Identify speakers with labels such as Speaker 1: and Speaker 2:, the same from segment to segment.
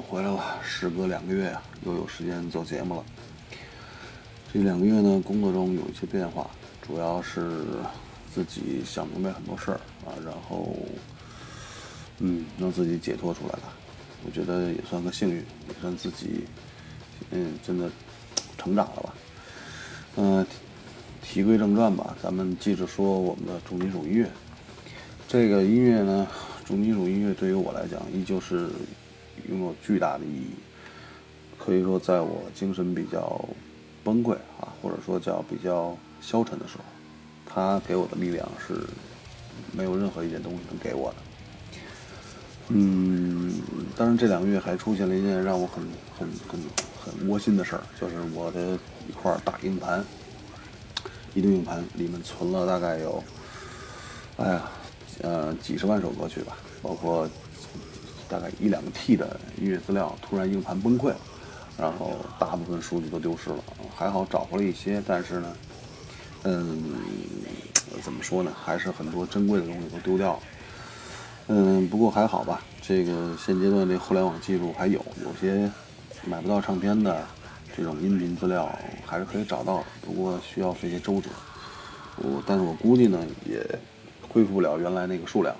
Speaker 1: 回来了，时隔两个月啊，又有时间做节目了。这两个月呢，工作中有一些变化，主要是自己想明白很多事儿啊，然后嗯，让自己解脱出来了。我觉得也算个幸运，也算自己嗯，真的成长了吧。嗯，题归正传吧，咱们接着说我们的重金属音乐。这个音乐呢？重金属音乐对于我来讲，依旧是拥有巨大的意义。可以说，在我精神比较崩溃啊，或者说叫比较消沉的时候，它给我的力量是没有任何一件东西能给我的。嗯，当然这两个月还出现了一件让我很很很很窝心的事儿，就是我的一块大硬盘，移动硬盘里面存了大概有，哎呀。呃，几十万首歌曲吧，包括大概一两个 T 的音乐资料，突然硬盘崩溃了，然后大部分数据都丢失了。还好找回了一些，但是呢，嗯，怎么说呢，还是很多珍贵的东西都丢掉了。嗯，不过还好吧，这个现阶段这互联网记录还有，有些买不到唱片的这种音频资料还是可以找到的，不过需要费些周折。我，但是我估计呢，也。恢复不了原来那个数量，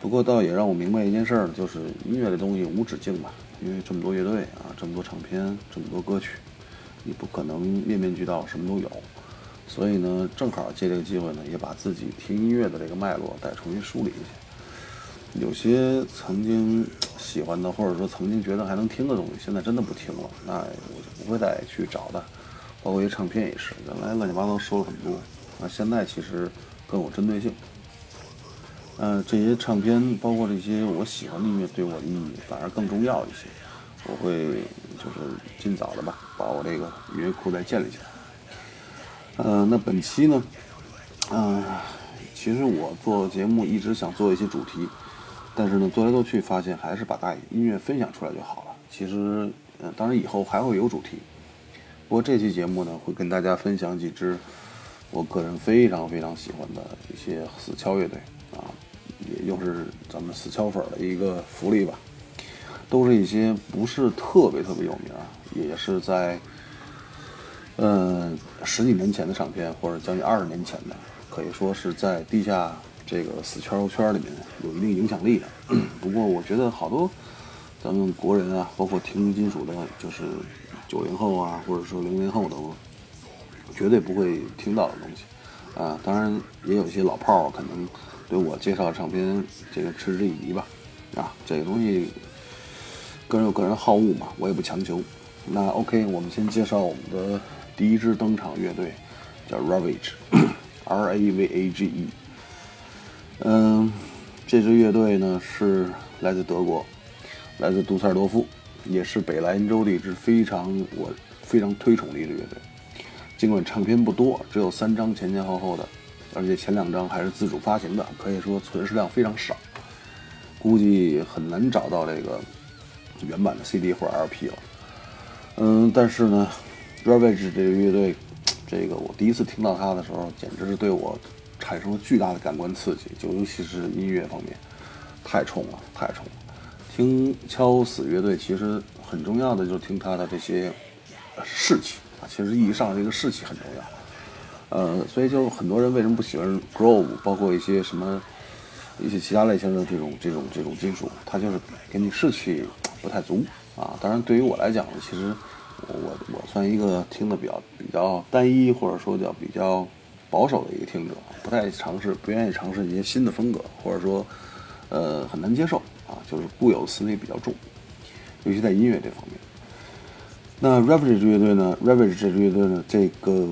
Speaker 1: 不过倒也让我明白一件事儿，就是音乐的东西无止境吧。因为这么多乐队啊，这么多唱片，这么多歌曲，你不可能面面俱到，什么都有。所以呢，正好借这个机会呢，也把自己听音乐的这个脉络再重新梳理一下。有些曾经喜欢的，或者说曾经觉得还能听的东西，现在真的不听了，那我就不会再去找的。包括一些唱片也是，原来乱七八糟说了很多，那现在其实。更有针对性，嗯，这些唱片包括这些我喜欢的音乐对我的意义反而更重要一些。我会就是尽早的吧，把我这个音乐库再建立起来。嗯，那本期呢，嗯，其实我做节目一直想做一些主题，但是呢，做来做去发现还是把大音乐分享出来就好了。其实，嗯，当然以后还会有主题，不过这期节目呢，会跟大家分享几支。我个人非常非常喜欢的一些死敲乐队啊，也又是咱们死敲粉的一个福利吧，都是一些不是特别特别有名，也是在嗯十几年前的唱片或者将近二十年前的，可以说是在地下这个死敲圈里面有一定影响力的。不过我觉得好多咱们国人啊，包括听金属的，就是九零后啊，或者说零零后的。绝对不会听到的东西，啊，当然也有一些老炮儿可能对我介绍的唱片这个嗤之以鼻吧，啊，这个东西个人有个人好恶嘛，我也不强求。那 OK，我们先介绍我们的第一支登场乐队，叫 Ravage，R A V A G E。嗯，这支乐队呢是来自德国，来自杜塞尔多夫，也是北莱茵州的一支非常我非常推崇的一支乐队。尽管唱片不多，只有三张前前后后的，而且前两张还是自主发行的，可以说存世量非常少，估计很难找到这个原版的 CD 或者 LP 了。嗯，但是呢，Ravage 这个乐队，这个我第一次听到它的时候，简直是对我产生了巨大的感官刺激，就尤其是音乐方面，太冲了，太冲了。听敲死乐队其实很重要的就是听它的这些士气。啊，其实意义上这个士气很重要，呃，所以就很多人为什么不喜欢 Grove，包括一些什么一些其他类型的这种这种这种金属，它就是给你士气不太足啊。当然，对于我来讲呢，其实我我算一个听的比较比较单一，或者说叫比较保守的一个听者，不太尝试，不愿意尝试一些新的风格，或者说呃很难接受啊，就是固有思维比较重，尤其在音乐这方面。那 Ravage 这支乐队呢？Ravage 这支乐队呢？这个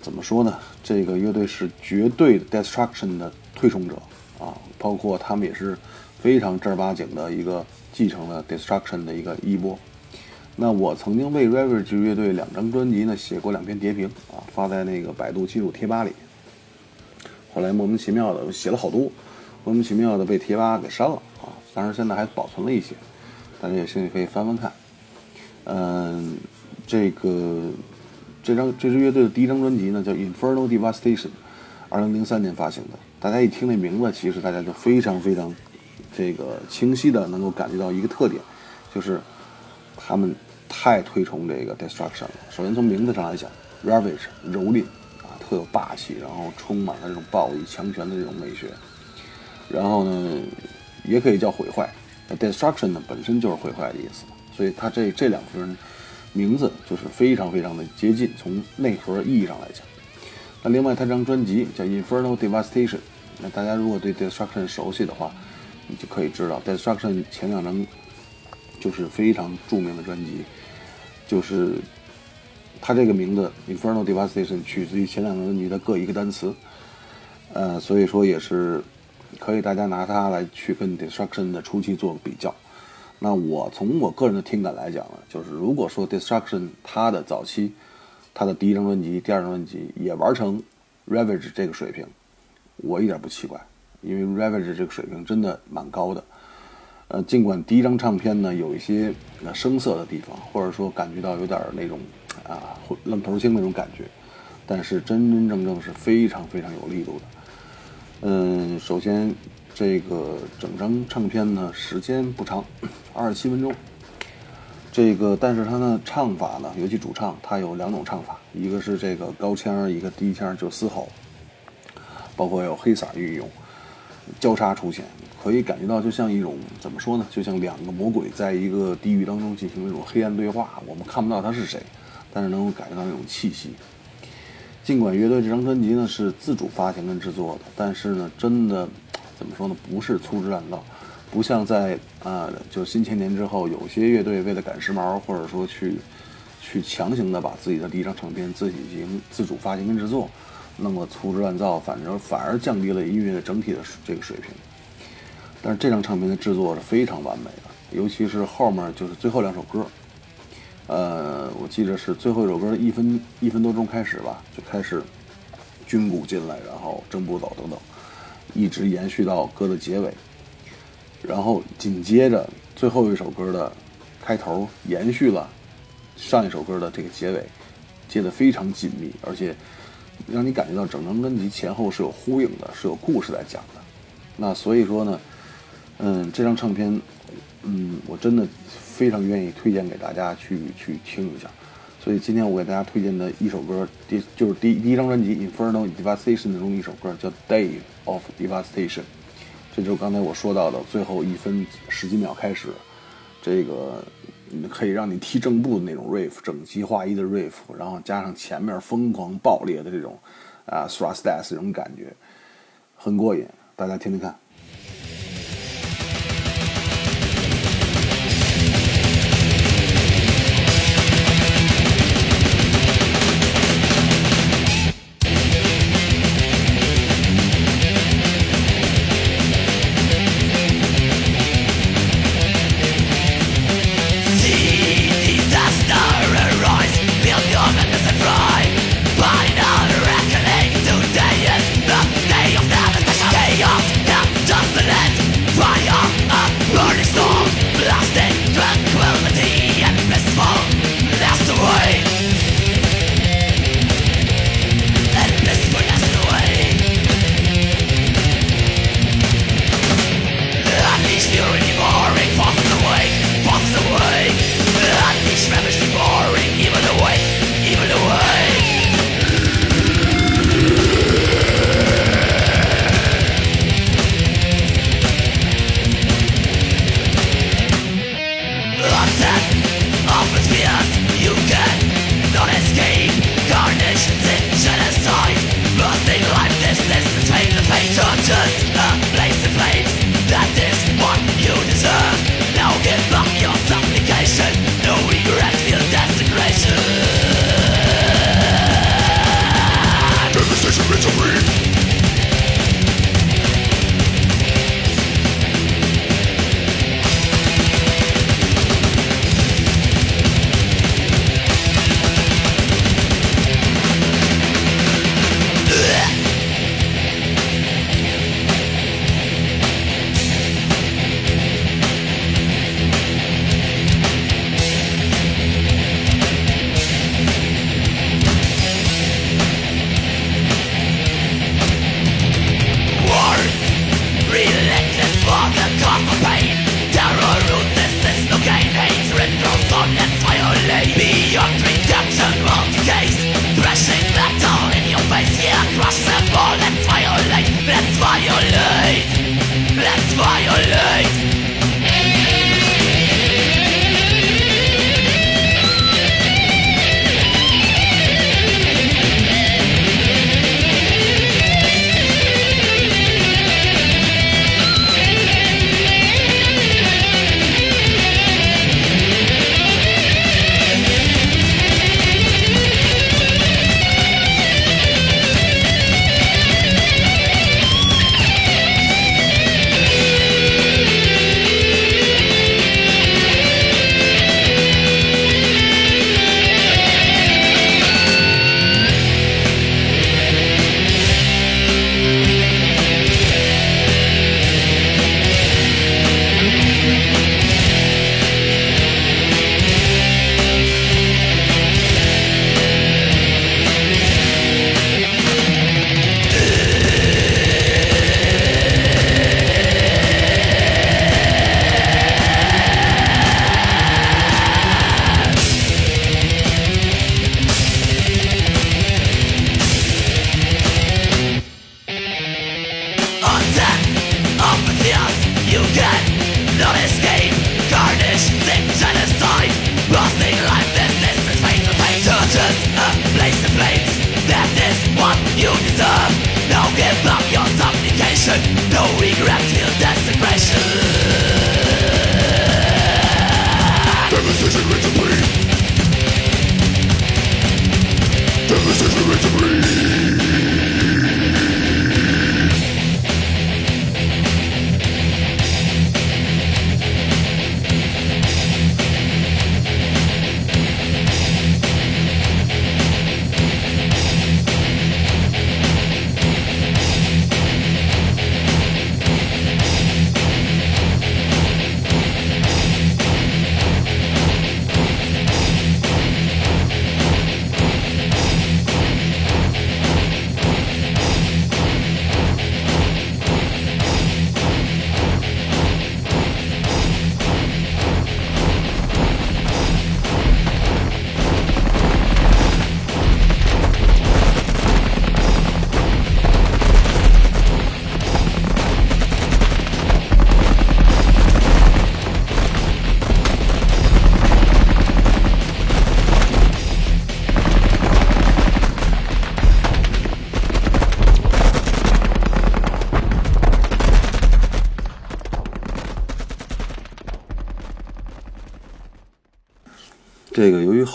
Speaker 1: 怎么说呢？这个乐队是绝对的 Destruction 的推崇者啊，包括他们也是非常正儿八经的一个继承了 Destruction 的一个衣钵。那我曾经为 Ravage 乐队两张专辑呢写过两篇碟评啊，发在那个百度记录贴吧里。后来莫名其妙的写了好多，莫名其妙的被贴吧给删了啊。当然现在还保存了一些，大家有兴趣可以翻翻看。嗯，这个这张这支乐队的第一张专辑呢，叫《Infernal Devastation》，二零零三年发行的。大家一听那名字，其实大家就非常非常这个清晰的能够感觉到一个特点，就是他们太推崇这个 destruction 了。首先从名字上来讲，ravage 蹂躏啊，特有霸气，然后充满了这种暴力、强权的这种美学。然后呢，也可以叫毁坏。destruction 呢本身就是毁坏的意思，所以它这这两分名字就是非常非常的接近，从内核意义上来讲。那另外，他这张专辑叫《Infernal Devastation》。那大家如果对 Destruction 熟悉的话，你就可以知道，Destruction 前两张就是非常著名的专辑，就是它这个名字《Infernal Devastation》取自于前两张专辑的各一个单词。呃，所以说也是可以大家拿它来去跟 Destruction 的初期做个比较。那我从我个人的听感来讲呢，就是如果说 Destruction 它的早期。它的第一张专辑、第二张专辑也玩成 Ravage 这个水平，我一点不奇怪，因为 Ravage 这个水平真的蛮高的。呃，尽管第一张唱片呢有一些呃生涩的地方，或者说感觉到有点那种啊愣头青那种感觉，但是真真正正是非常非常有力度的。嗯，首先这个整张唱片呢时间不长，二十七分钟。这个，但是他的唱法呢，尤其主唱，他有两种唱法，一个是这个高腔，一个低腔，就嘶吼，包括有黑嗓运用，交叉出现，可以感觉到就像一种怎么说呢？就像两个魔鬼在一个地狱当中进行一种黑暗对话，我们看不到他是谁，但是能够感觉到那种气息。尽管乐队这张专辑呢是自主发行跟制作的，但是呢，真的怎么说呢？不是粗制滥造。不像在啊，就新千年之后，有些乐队为了赶时髦，或者说去去强行的把自己的第一张唱片自己进行自主发行跟制作，弄得粗制滥造，反正反而降低了音乐的整体的这个水平。但是这张唱片的制作是非常完美的，尤其是后面就是最后两首歌，呃，我记得是最后一首歌一分一分多钟开始吧，就开始军鼓进来，然后正步走等等，一直延续到歌的结尾。然后紧接着最后一首歌的开头延续了上一首歌的这个结尾，接得非常紧密，而且让你感觉到整张专辑前后是有呼应的，是有故事在讲的。那所以说呢，嗯，这张唱片，嗯，我真的非常愿意推荐给大家去去听一下。所以今天我给大家推荐的一首歌，第就是第第一张专辑《Infernal Devastation》中一首歌，叫《Day of Devastation》。这就是刚才我说到的最后一分十几秒开始，这个可以让你踢正步的那种 riff，整齐划一的 riff，然后加上前面疯狂爆裂的这种啊 thrust death 这种感觉，很过瘾，大家听听看。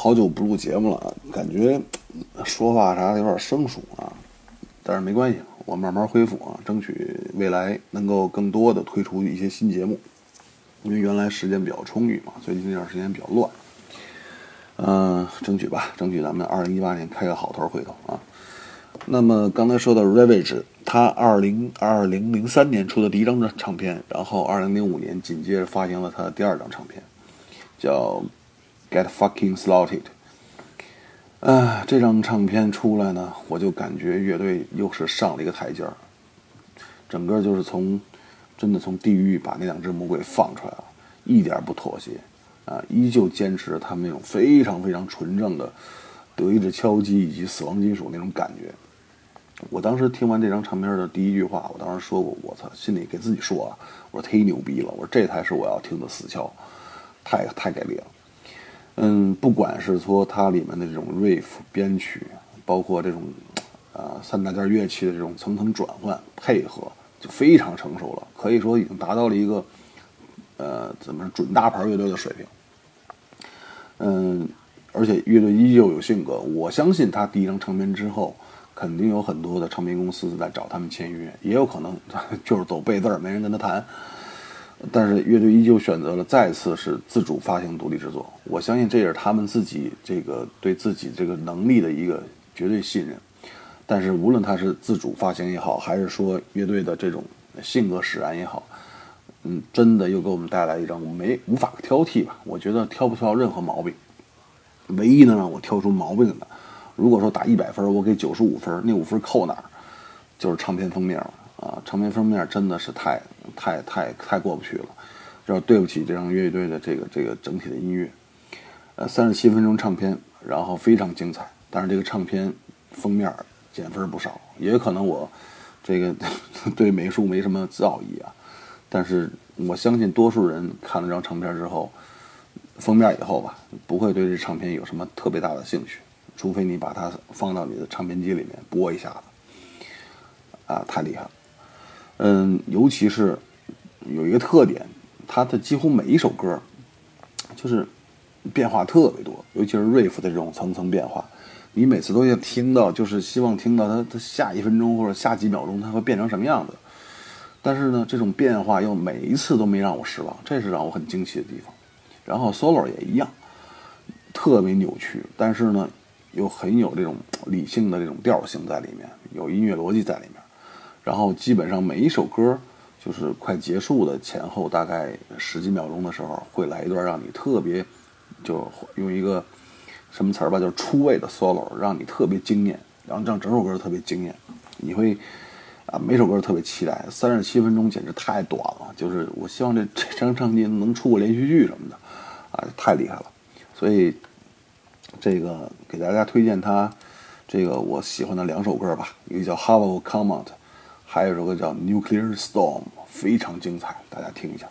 Speaker 1: 好久不录节目了，感觉说话啥的有点生疏啊，但是没关系，我慢慢恢复啊，争取未来能够更多的推出一些新节目。因为原来时间比较充裕嘛，最近这段时间比较乱，嗯，争取吧，争取咱们二零一八年开个好头，回头啊。那么刚才说到 Ravage，他二零二零零三年出的第一张唱片，然后二零零五年紧接着发行了他的第二张唱片，叫。Get fucking slaughtered！啊，这张唱片出来呢，我就感觉乐队又是上了一个台阶儿。整个就是从真的从地狱把那两只魔鬼放出来了，一点不妥协啊，依旧坚持他们那种非常非常纯正的德意志敲击以及死亡金属那种感觉。我当时听完这张唱片的第一句话，我当时说过：“我操！”心里给自己说啊，我说忒牛逼了！我说这才是我要听的死敲，太太给力了。嗯，不管是说它里面的这种 riff 编曲，包括这种，呃，三大件乐器的这种层层转换配合，就非常成熟了，可以说已经达到了一个，呃，怎么准大牌乐队的水平。嗯，而且乐队依旧有性格，我相信他第一张唱片之后，肯定有很多的唱片公司在找他们签约，也有可能 就是走背字儿，没人跟他谈。但是乐队依旧选择了再次是自主发行独立制作，我相信这也是他们自己这个对自己这个能力的一个绝对信任。但是无论他是自主发行也好，还是说乐队的这种性格使然也好，嗯，真的又给我们带来一张没无法挑剔吧？我觉得挑不挑任何毛病，唯一能让我挑出毛病的，如果说打一百分，我给九十五分，那五分扣哪儿？就是唱片封面了。啊，唱片封面真的是太、太、太、太过不去了，要对不起这张乐队的这个、这个整体的音乐。呃，三十七分钟唱片，然后非常精彩，但是这个唱片封面减分不少，也可能我这个 对美术没什么造诣啊。但是我相信多数人看了这张唱片之后，封面以后吧，不会对这唱片有什么特别大的兴趣，除非你把它放到你的唱片机里面播一下子。啊，太厉害了！嗯，尤其是有一个特点，它的几乎每一首歌就是变化特别多，尤其是 riff 的这种层层变化，你每次都要听到，就是希望听到它它下一分钟或者下几秒钟它会变成什么样子。但是呢，这种变化又每一次都没让我失望，这是让我很惊奇的地方。然后 solo 也一样，特别扭曲，但是呢又很有这种理性的这种调性在里面，有音乐逻辑在里面。然后基本上每一首歌，就是快结束的前后大概十几秒钟的时候，会来一段让你特别，就用一个什么词儿吧，就是出位的 solo，让你特别惊艳，然后让整首歌特别惊艳。你会啊，每首歌特别期待。三十七分钟简直太短了，就是我希望这这张唱片能出个连续剧什么的，啊，太厉害了。所以这个给大家推荐他这个我喜欢的两首歌吧，一个叫《Hollow Comment》。还有首歌叫《Nuclear Storm》，非常精彩，大家听一下。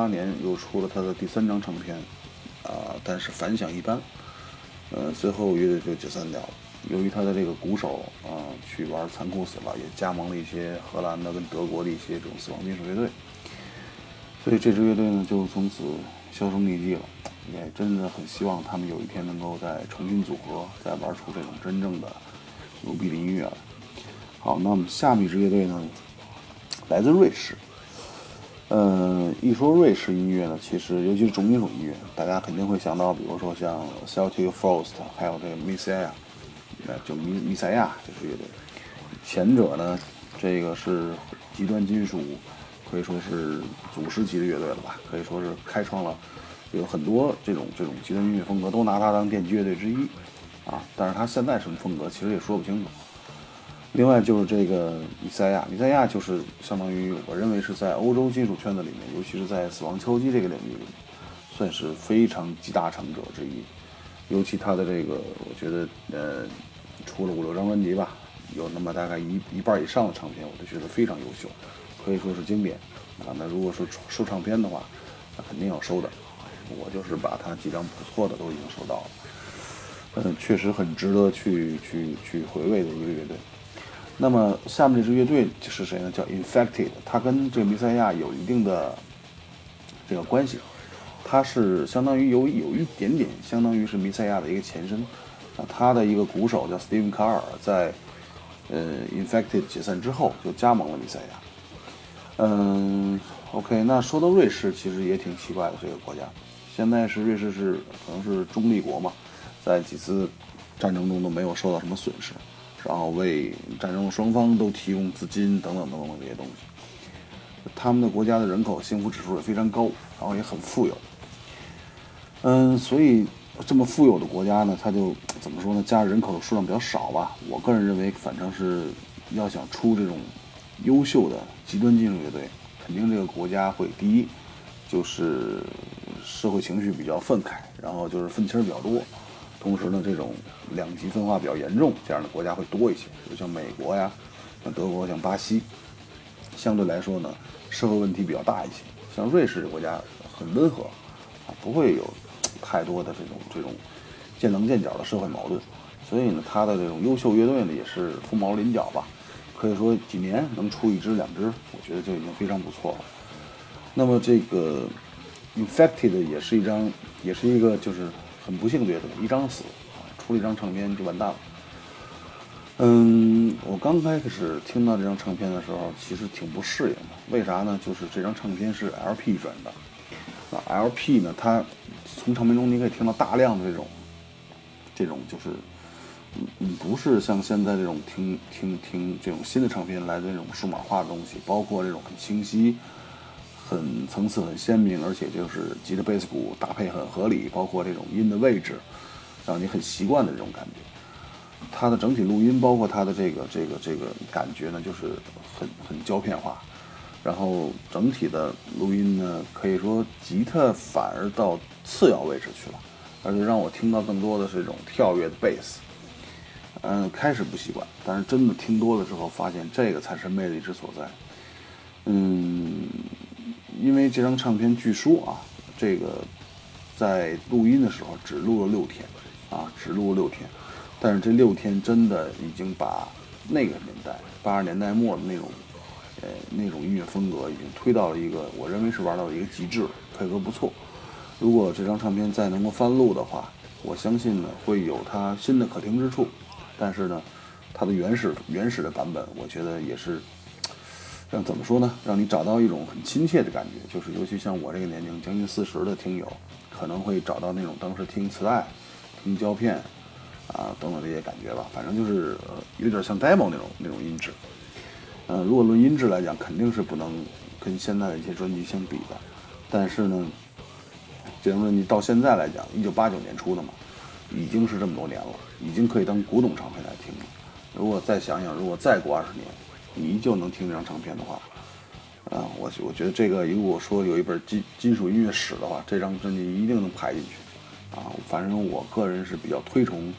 Speaker 1: 八年又出了他的第三张唱片，啊，但是反响一般，呃，最后乐队就解散掉了。由于他的这个鼓手啊去玩残酷死了，也加盟了一些荷兰的跟德国的一些这种死亡金属乐队，所以这支乐队呢就从此销声匿迹了。也真的很希望他们有一天能够再重新组合，再玩出这种真正的牛逼的音乐来。好，那么下面一支乐队呢，来自瑞士。嗯，一说瑞士音乐呢，其实尤其是重金属音乐，大家肯定会想到，比如说像 Celtic Frost，还有这个 Messiah，呃，就弥弥赛亚这支乐队。前者呢，这个是极端金属，可以说是祖师级的乐队了吧，可以说是开创了。有很多这种这种极端音乐风格都拿它当奠基乐队之一，啊，但是他现在什么风格其实也说不清楚。另外就是这个米塞亚，米塞亚就是相当于我认为是在欧洲金属圈子里面，尤其是在死亡敲击这个领域里，算是非常集大成者之一。尤其他的这个，我觉得呃，出了五六张专辑吧，有那么大概一一半以上的唱片，我都觉得非常优秀，可以说是经典啊。那如果说收唱片的话，那肯定要收的。我就是把他几张不错的都已经收到了，嗯，确实很值得去去去回味的一个乐队。那么下面这支乐队是谁呢？叫 Infected，它跟这个弥赛亚有一定的这个关系，它是相当于有有一点点相当于是弥赛亚的一个前身。啊，他的一个鼓手叫 Steven 卡尔，在呃 Infected 解散之后就加盟了弥赛亚。嗯，OK，那说到瑞士，其实也挺奇怪的这个国家。现在是瑞士是可能是中立国嘛，在几次战争中都没有受到什么损失，然后为战争双方都提供资金等等等等这些东西。他们的国家的人口幸福指数也非常高，然后也很富有。嗯，所以这么富有的国家呢，它就怎么说呢？加人口的数量比较少吧。我个人认为，反正是要想出这种优秀的极端金属乐队，肯定这个国家会第一就是。社会情绪比较愤慨，然后就是愤青比较多，同时呢，这种两极分化比较严重，这样的国家会多一些。就像美国呀，像德国、像巴西，相对来说呢，社会问题比较大一些。像瑞士这国家很温和，啊，不会有太多的这种这种见棱见角的社会矛盾。所以呢，他的这种优秀乐队呢，也是凤毛麟角吧。可以说几年能出一支两支，我觉得就已经非常不错了。那么这个。Infected 也是一张，也是一个就是很不幸的乐队，一张死，出了一张唱片就完蛋了。嗯，我刚开始听到这张唱片的时候，其实挺不适应的。为啥呢？就是这张唱片是 LP 转的，那 LP 呢，它从唱片中你可以听到大量的这种，这种就是，嗯，不是像现在这种听听听这种新的唱片来的那种数码化的东西，包括这种很清晰。很层次很鲜明，而且就是吉他、贝斯、鼓搭配很合理，包括这种音的位置，让你很习惯的这种感觉。它的整体录音，包括它的这个这个这个感觉呢，就是很很胶片化。然后整体的录音呢，可以说吉他反而到次要位置去了，而且让我听到更多的是这种跳跃的贝斯。嗯，开始不习惯，但是真的听多了之后，发现这个才是魅力之所在。嗯。因为这张唱片据说啊，这个在录音的时候只录了六天，啊，只录了六天，但是这六天真的已经把那个年代八十年代末的那种，呃，那种音乐风格已经推到了一个我认为是玩到了一个极致，配合不错。如果这张唱片再能够翻录的话，我相信呢会有它新的可听之处，但是呢，它的原始原始的版本，我觉得也是。让怎么说呢？让你找到一种很亲切的感觉，就是尤其像我这个年龄将近四十的听友，可能会找到那种当时听磁带、听胶片啊等等这些感觉吧。反正就是有点像 demo 那种那种音质。呃，如果论音质来讲，肯定是不能跟现在的一些专辑相比的。但是呢，这张专辑到现在来讲，一九八九年出的嘛，已经是这么多年了，已经可以当古董唱片来听了。如果再想想，如果再过二十年，你依旧能听这张唱片的话，啊，我我觉得这个如果说有一本金金属音乐史的话，这张专辑一定能排进去，啊，反正我个人是比较推崇，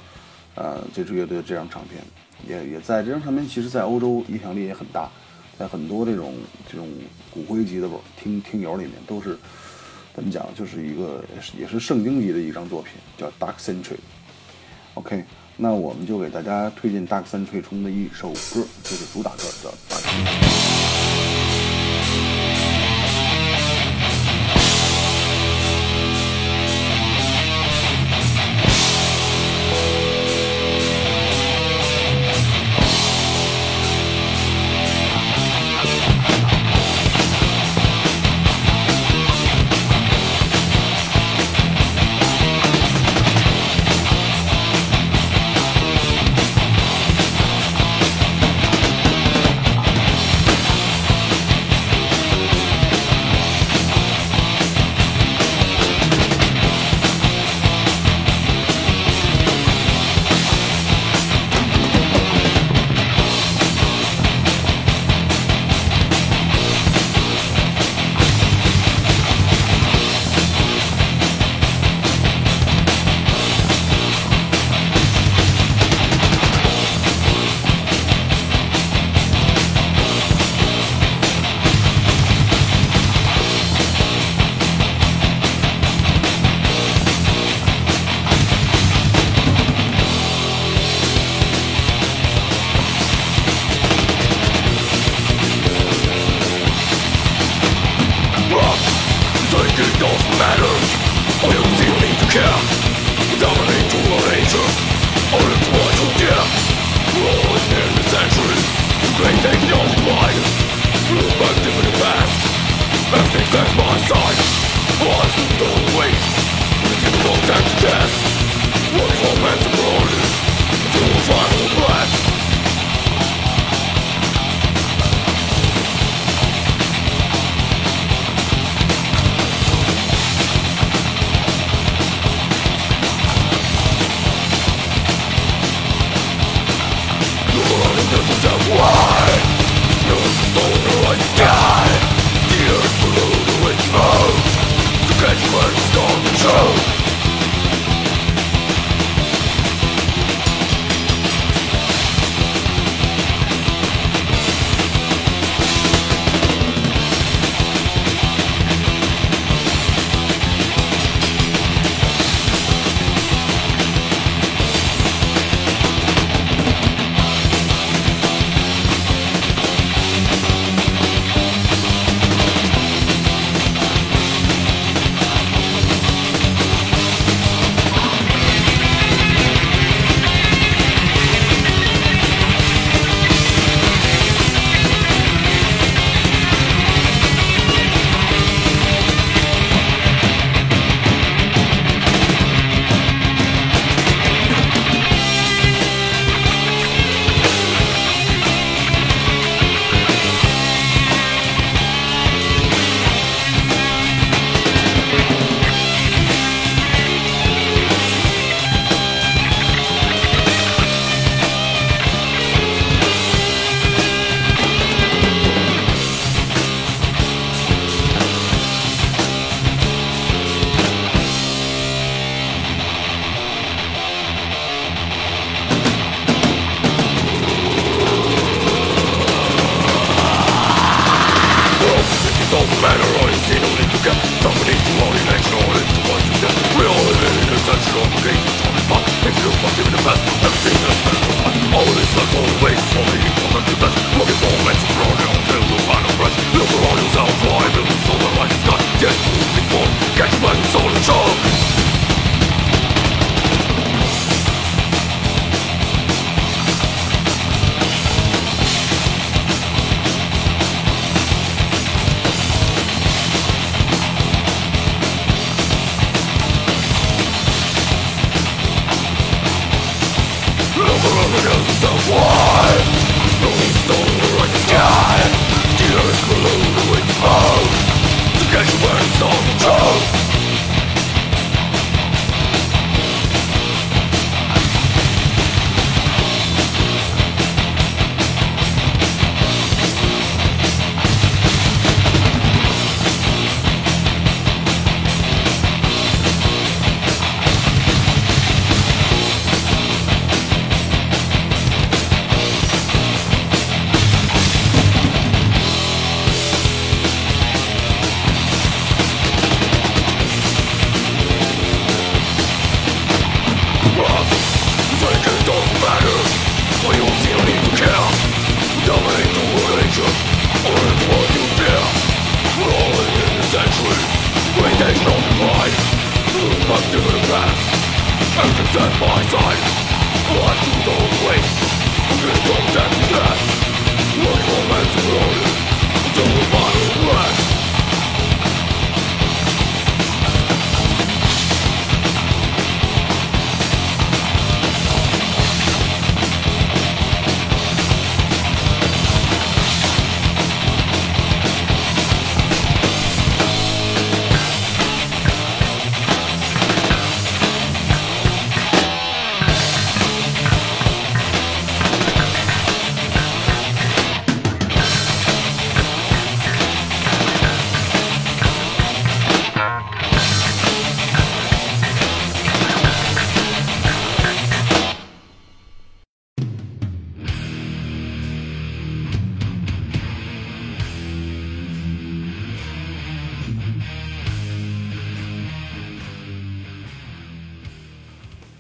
Speaker 1: 呃，这支乐队的这张唱片，也也在这张唱片，其实在欧洲影响力也很大，
Speaker 2: 在很多这种这种骨灰级的听听友里面，都是怎么讲，就是一个也是圣经级的一张作品，叫《Dark Century》。OK，那我们就给大家推荐《大三退冲》的一首歌，就是主打歌，叫《Dark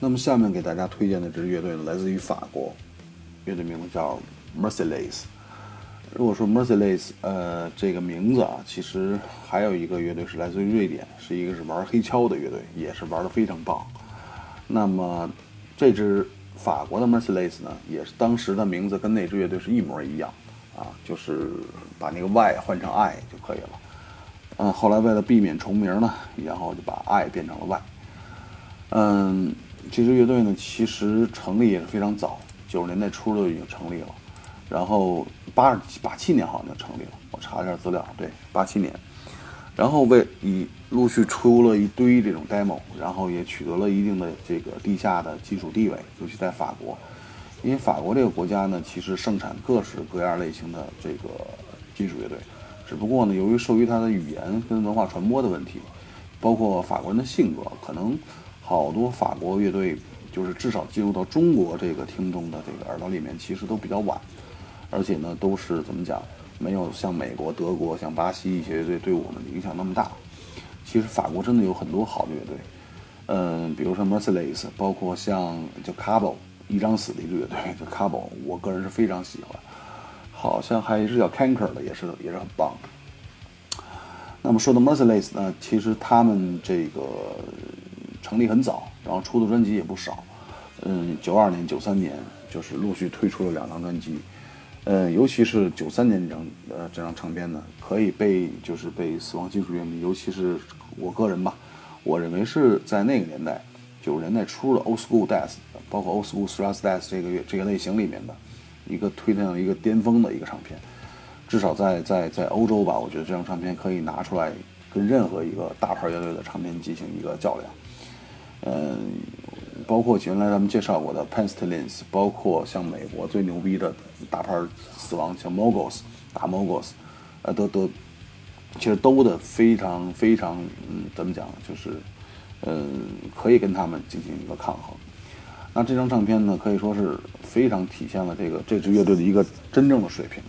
Speaker 1: 那么下面给大家推荐的这支乐队呢，来自于法国，乐队名字叫 Merciless。如果说 Merciless，呃，这个名字啊，其实还有一个乐队是来自于瑞典，是一个是玩黑敲的乐队，也是玩的非常棒。那么这支法国的 Merciless 呢，也是当时的名字跟那支乐队是一模一样啊，就是把那个 Y 换成 I 就可以了。嗯，后来为了避免重名呢，然后就把 I 变成了 Y。嗯。这支乐队呢，其实成立也是非常早，九十年代初就已经成立了，然后八二八七年好像就成立了，我查一下资料，对，八七年，然后为以陆续出了一堆这种 demo，然后也取得了一定的这个地下的技术地位，尤其在法国，因为法国这个国家呢，其实盛产各式各样类型的这个金属乐队，只不过呢，由于受于它的语言跟文化传播的问题，包括法国人的性格，可能。好多法国乐队，就是至少进入到中国这个听众的这个耳朵里面，其实都比较晚，而且呢，都是怎么讲，没有像美国、德国、像巴西一些乐队对我们的影响那么大。其实法国真的有很多好的乐队，嗯，比如说 Merciless，包括像叫 Cabo 一张死的一个乐队叫 Cabo，我个人是非常喜欢。好像还是叫 Canker 的，也是也是很棒。那么说到 Merciless 呢，其实他们这个。成立很早，然后出的专辑也不少，嗯，九二年、九三年就是陆续推出了两张专辑，嗯，尤其是九三年这张呃这张唱片呢，可以被就是被死亡金属乐迷，尤其是我个人吧，我认为是在那个年代九十年代初的 Old School Death，包括 Old School Thrash Death 这个乐这个类型里面的一个推向一个巅峰的一个唱片，至少在在在欧洲吧，我觉得这张唱片可以拿出来跟任何一个大牌乐队的唱片进行一个较量。嗯，包括原来咱们介绍过的 p e n s t l i n s 包括像美国最牛逼的大牌死亡，像 Moguls 大 Moguls，呃，都都其实都的非常非常，嗯，怎么讲，就是嗯，可以跟他们进行一个抗衡。那这张唱片呢，可以说是非常体现了这个这支乐队的一个真正的水平。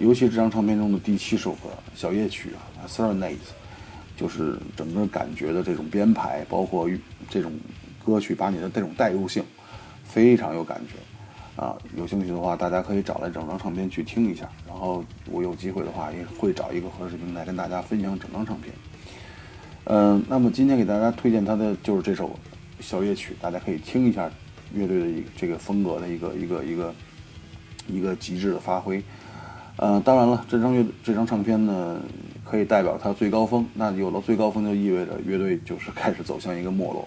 Speaker 1: 尤其这张唱片中的第七首歌小夜曲啊，Serenade。就是整个感觉的这种编排，包括这种歌曲，把你的这种代入性非常有感觉啊！有兴趣的话，大家可以找来整张唱片去听一下。然后我有机会的话，也会找一个合适平台跟大家分享整张唱片。嗯，那么今天给大家推荐他的就是这首小夜曲，大家可以听一下乐队的一这个风格的一个一个一个一个极致的发挥。嗯，当然了，这张乐这张唱片呢。可以代表它最高峰，那有了最高峰就意味着乐队就是开始走向一个没落。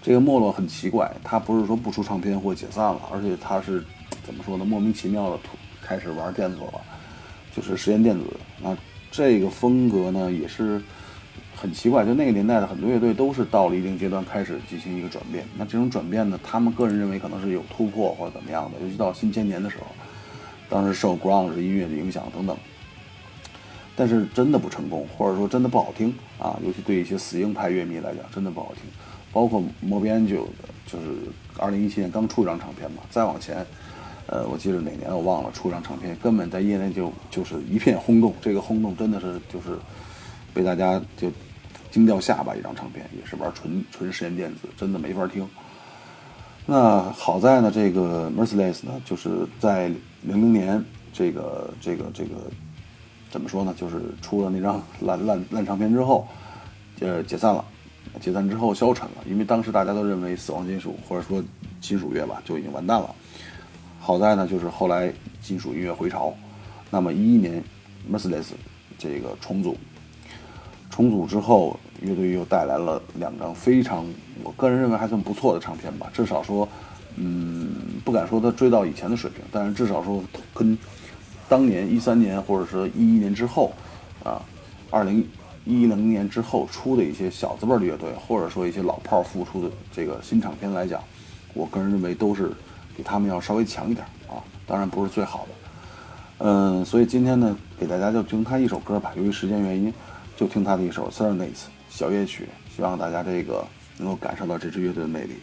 Speaker 1: 这个没落很奇怪，它不是说不出唱片或解散了，而且它是怎么说呢？莫名其妙的开始玩电子了，就是实验电子。那这个风格呢也是很奇怪，就那个年代的很多乐队都是到了一定阶段开始进行一个转变。那这种转变呢，他们个人认为可能是有突破或者怎么样的，尤其到新千年的时候，当时受 grunge 音乐的影响等等。但是真的不成功，或者说真的不好听啊！尤其对一些死硬派乐迷来讲，真的不好听。包括 Moby Angel 就是二零一七年刚出一张唱片嘛，再往前，呃，我记得哪年我忘了，出一张唱片根本在业内就就是一片轰动。这个轰动真的是就是被大家就惊掉下巴，一张唱片也是玩纯纯实验电子，真的没法听。
Speaker 2: 那好在呢，这个 Merciless 呢，就是在零零年这个这个这个怎么说呢？就是出了那张烂烂烂唱片之后，呃，解散了。解散之后消沉了，因为当时大家都认为死亡金属或者说金属乐吧就已经完蛋了。好在呢，就是后来金属音乐回潮，那么一一年 Merciless 这个重组，重组之后，乐队又带来了两张非常，我个人认为还算不错的唱片吧。至少说，嗯，不敢说他追到以前的水平，但是至少说跟当年一三年或者说一一年之后，啊，二零。一零年之后出的一些小字辈的乐队，或者说一些老炮儿复出的这个新唱片来讲，我个人认为都是比他们要稍微强一点啊，当然不是最好的。嗯，所以今天呢，给大家就听他一首歌吧，由于时间原因，就听他的一首《Serenades》小夜曲，希望大家这个能够感受到这支乐队的魅力。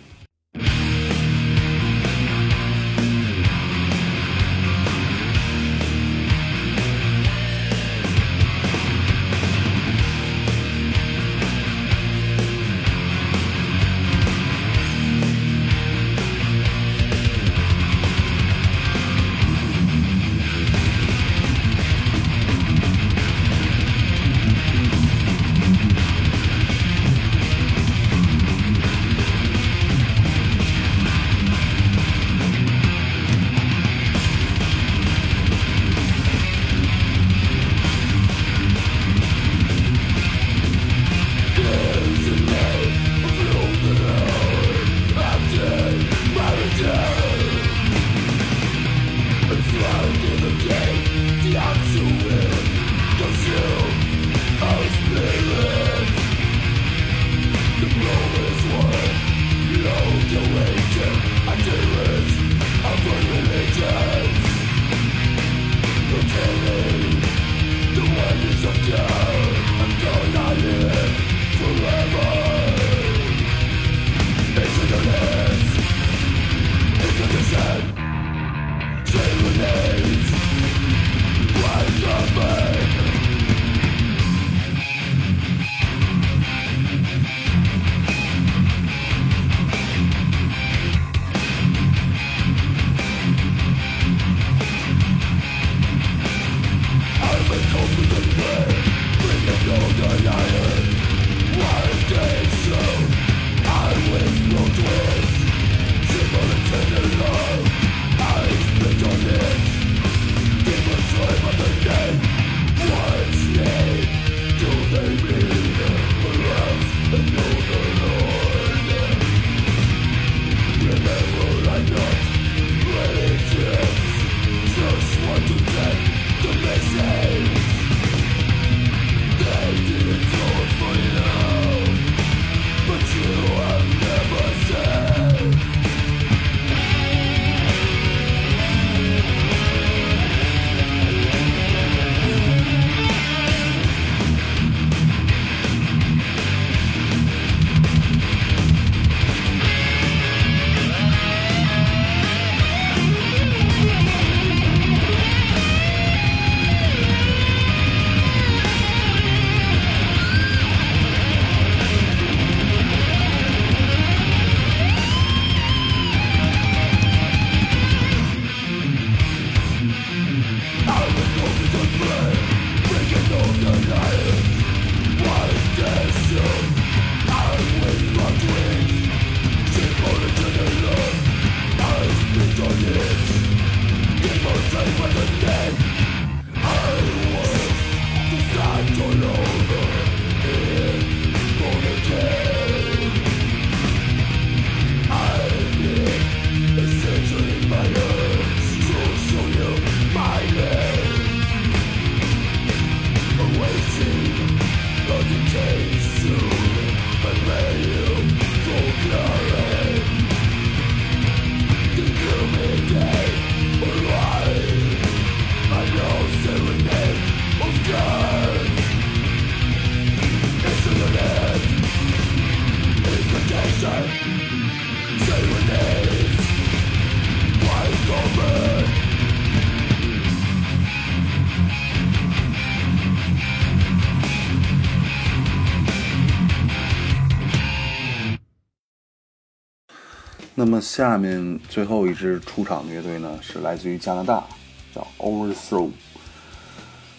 Speaker 1: 那么下面最后一支出场的乐队呢，是来自于加拿大，叫 Overthrow。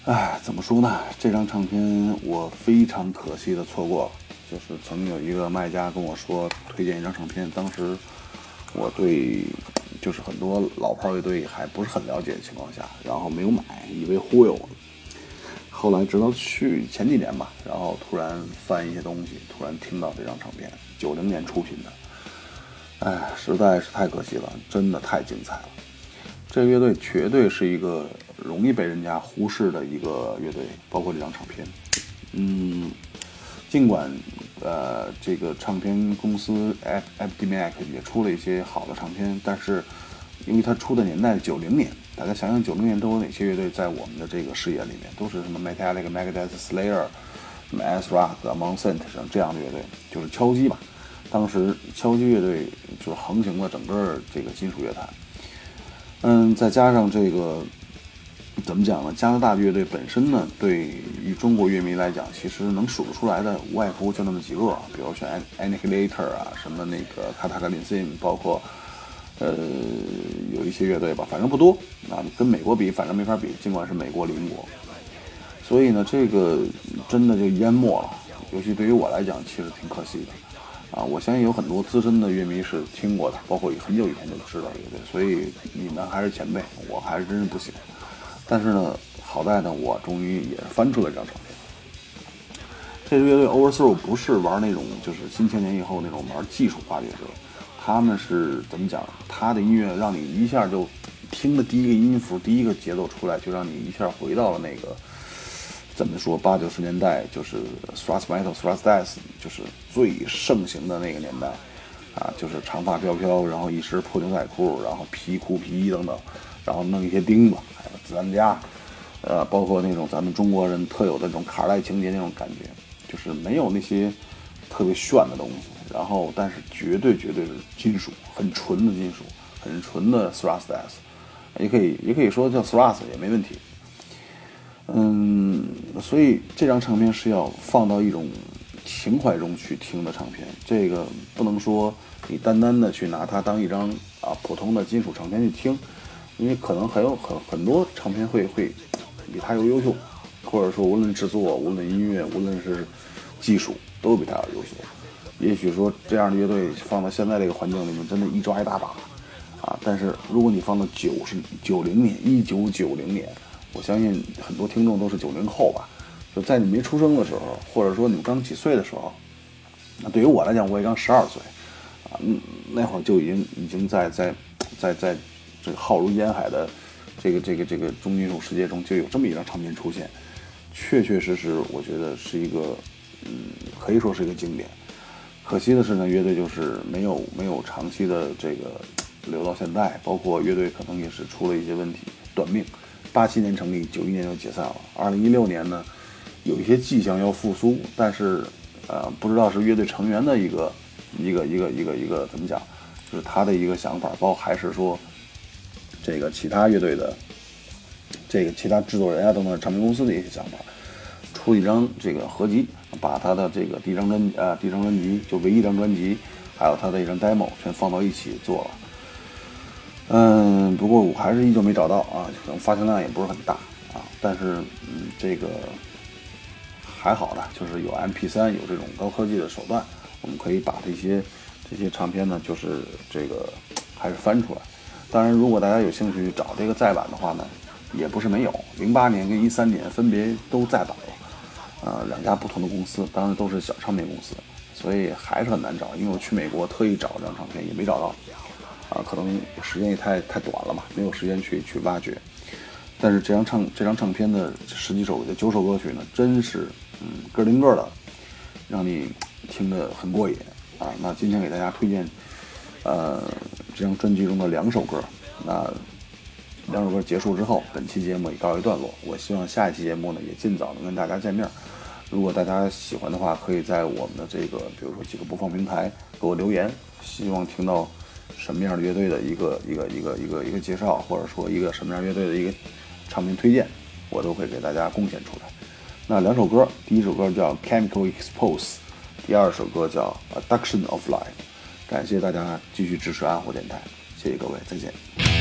Speaker 1: 哎，怎么说呢？这张唱片我非常可惜的错过了。就是曾经有一个卖家跟我说推荐一张唱片，当时我对就是很多老炮乐队还不是很了解的情况下，然后没有买，以为忽悠我。后来直到去前几年吧，然后突然翻一些东西，突然听到这张唱片，九零年出品的，哎，实在是太可惜了，真的太精彩了。这个乐队绝对是一个容易被人家忽视的一个乐队，包括这张唱片。嗯，尽管呃这个唱片公司 Epidemic 也出了一些好的唱片，但是因为它出的年代九零年，大家想想九零年都有哪些乐队在我们的这个视野里面，都是什么 Metallica、Megadeth、Slayer、什么 S Rock、Monster 像这样的乐队，就是敲击吧。当时敲击乐队就是横行了整个这个金属乐坛。嗯，再加上这个，怎么讲呢？加拿大乐队本身呢，对于中国乐迷来讲，其实能数得出来的，无外乎就那么几个，比如像 Annihilator 啊，什么那个 k a t a k a l i n s i n 包括呃有一些乐队吧，反正不多啊。跟美国比，反正没法比，尽管是美国邻国。所以呢，这个真的就淹没了。尤其对于我来讲，其实挺可惜的。啊，我相信有很多资深的乐迷是听过的，包括很久以前就知道乐队，所以你们还是前辈，我还是真是不行。但是呢，好在呢，我终于也翻出了这张唱片。这支乐队 Overthrow 不是玩那种就是新千年以后那种玩技术化乐队，他们是怎么讲？他的音乐让你一下就听的第一个音符、第一个节奏出来，就让你一下回到了那个。怎么说？八九十年代就是 thrash metal、thrash death，就是最盛行的那个年代，啊，就是长发飘飘，然后一身破牛仔裤，然后皮裤、皮衣等等，然后弄一些钉子，还有子弹夹，呃，包括那种咱们中国人特有的那种卡带情节那种感觉，就是没有那些特别炫的东西，然后但是绝对绝对是金属，很纯的金属，很纯的 thrash death，也可以也可以说叫 thrash 也没问题。嗯，所以这张唱片是要放到一种情怀中去听的唱片，这个不能说你单单的去拿它当一张啊普通的金属唱片去听，因为可能还有很很多唱片会会比它要优秀，或者说无论制作、无论音乐、无论是技术都比它要优秀。也许说这样的乐队放到现在这个环境里面，真的一抓一大把啊！但是如果你放到九十九零年，一九九零年。我相信很多听众都是九零后吧，就在你没出生的时候，或者说你们刚几岁的时候，那对于我来讲，我也刚十二岁，啊，那会儿就已经已经在在在在这个浩如烟海的这个这个这个中金属世界中，就有这么一张唱片出现，确确实实，我觉得是一个，嗯，可以说是一个经典。可惜的是呢，乐队就是没有没有长期的这个留到现在，包括乐队可能也是出了一些问题，短命。八七年成立，九一年就解散了。二零一六年呢，有一些迹象要复苏，但是，呃，不知道是乐队成员的一个一个一个一个一个怎么讲，就是他的一个想法，包括还是说这个其他乐队的这个其他制作人啊等等唱片公司的一些想法，出一张这个合集，把他的这个第一张专呃第一张专辑就唯一一张专辑，还有他的一张 demo 全放到一起做了。嗯，不过我还是依旧没找到啊，可能发行量也不是很大啊，但是嗯，这个还好的，就是有 MP3，有这种高科技的手段，我们可以把这些这些唱片呢，就是这个还是翻出来。当然，如果大家有兴趣找这个再版的话呢，也不是没有，零八年跟一三年分别都再版了，呃，两家不同的公司，当然都是小唱片公司，所以还是很难找。因为我去美国特意找这张唱片，也没找到。啊，可能时间也太太短了嘛，没有时间去去挖掘。但是这张唱这张唱片的十几首的九首歌曲呢，真是嗯个顶个的，让你听得很过瘾啊。那今天给大家推荐，呃，这张专辑中的两首歌。那两首歌结束之后，本期节目也告一段落。我希望下一期节目呢，也尽早能跟大家见面。如果大家喜欢的话，可以在我们的这个比如说几个播放平台给我留言，希望听到。什么样的乐队的一个一个一个一个一个介绍，或者说一个什么样乐队的一个唱片推荐，我都会给大家贡献出来。那两首歌，第一首歌叫《Chemical Expose》，第二首歌叫《Adduction of Life》。感谢大家继续支持暗火电台，谢谢各位，再见。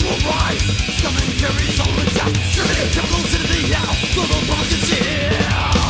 Speaker 1: to Scum and carries all the dust Surely a capital city, the hell Global public is here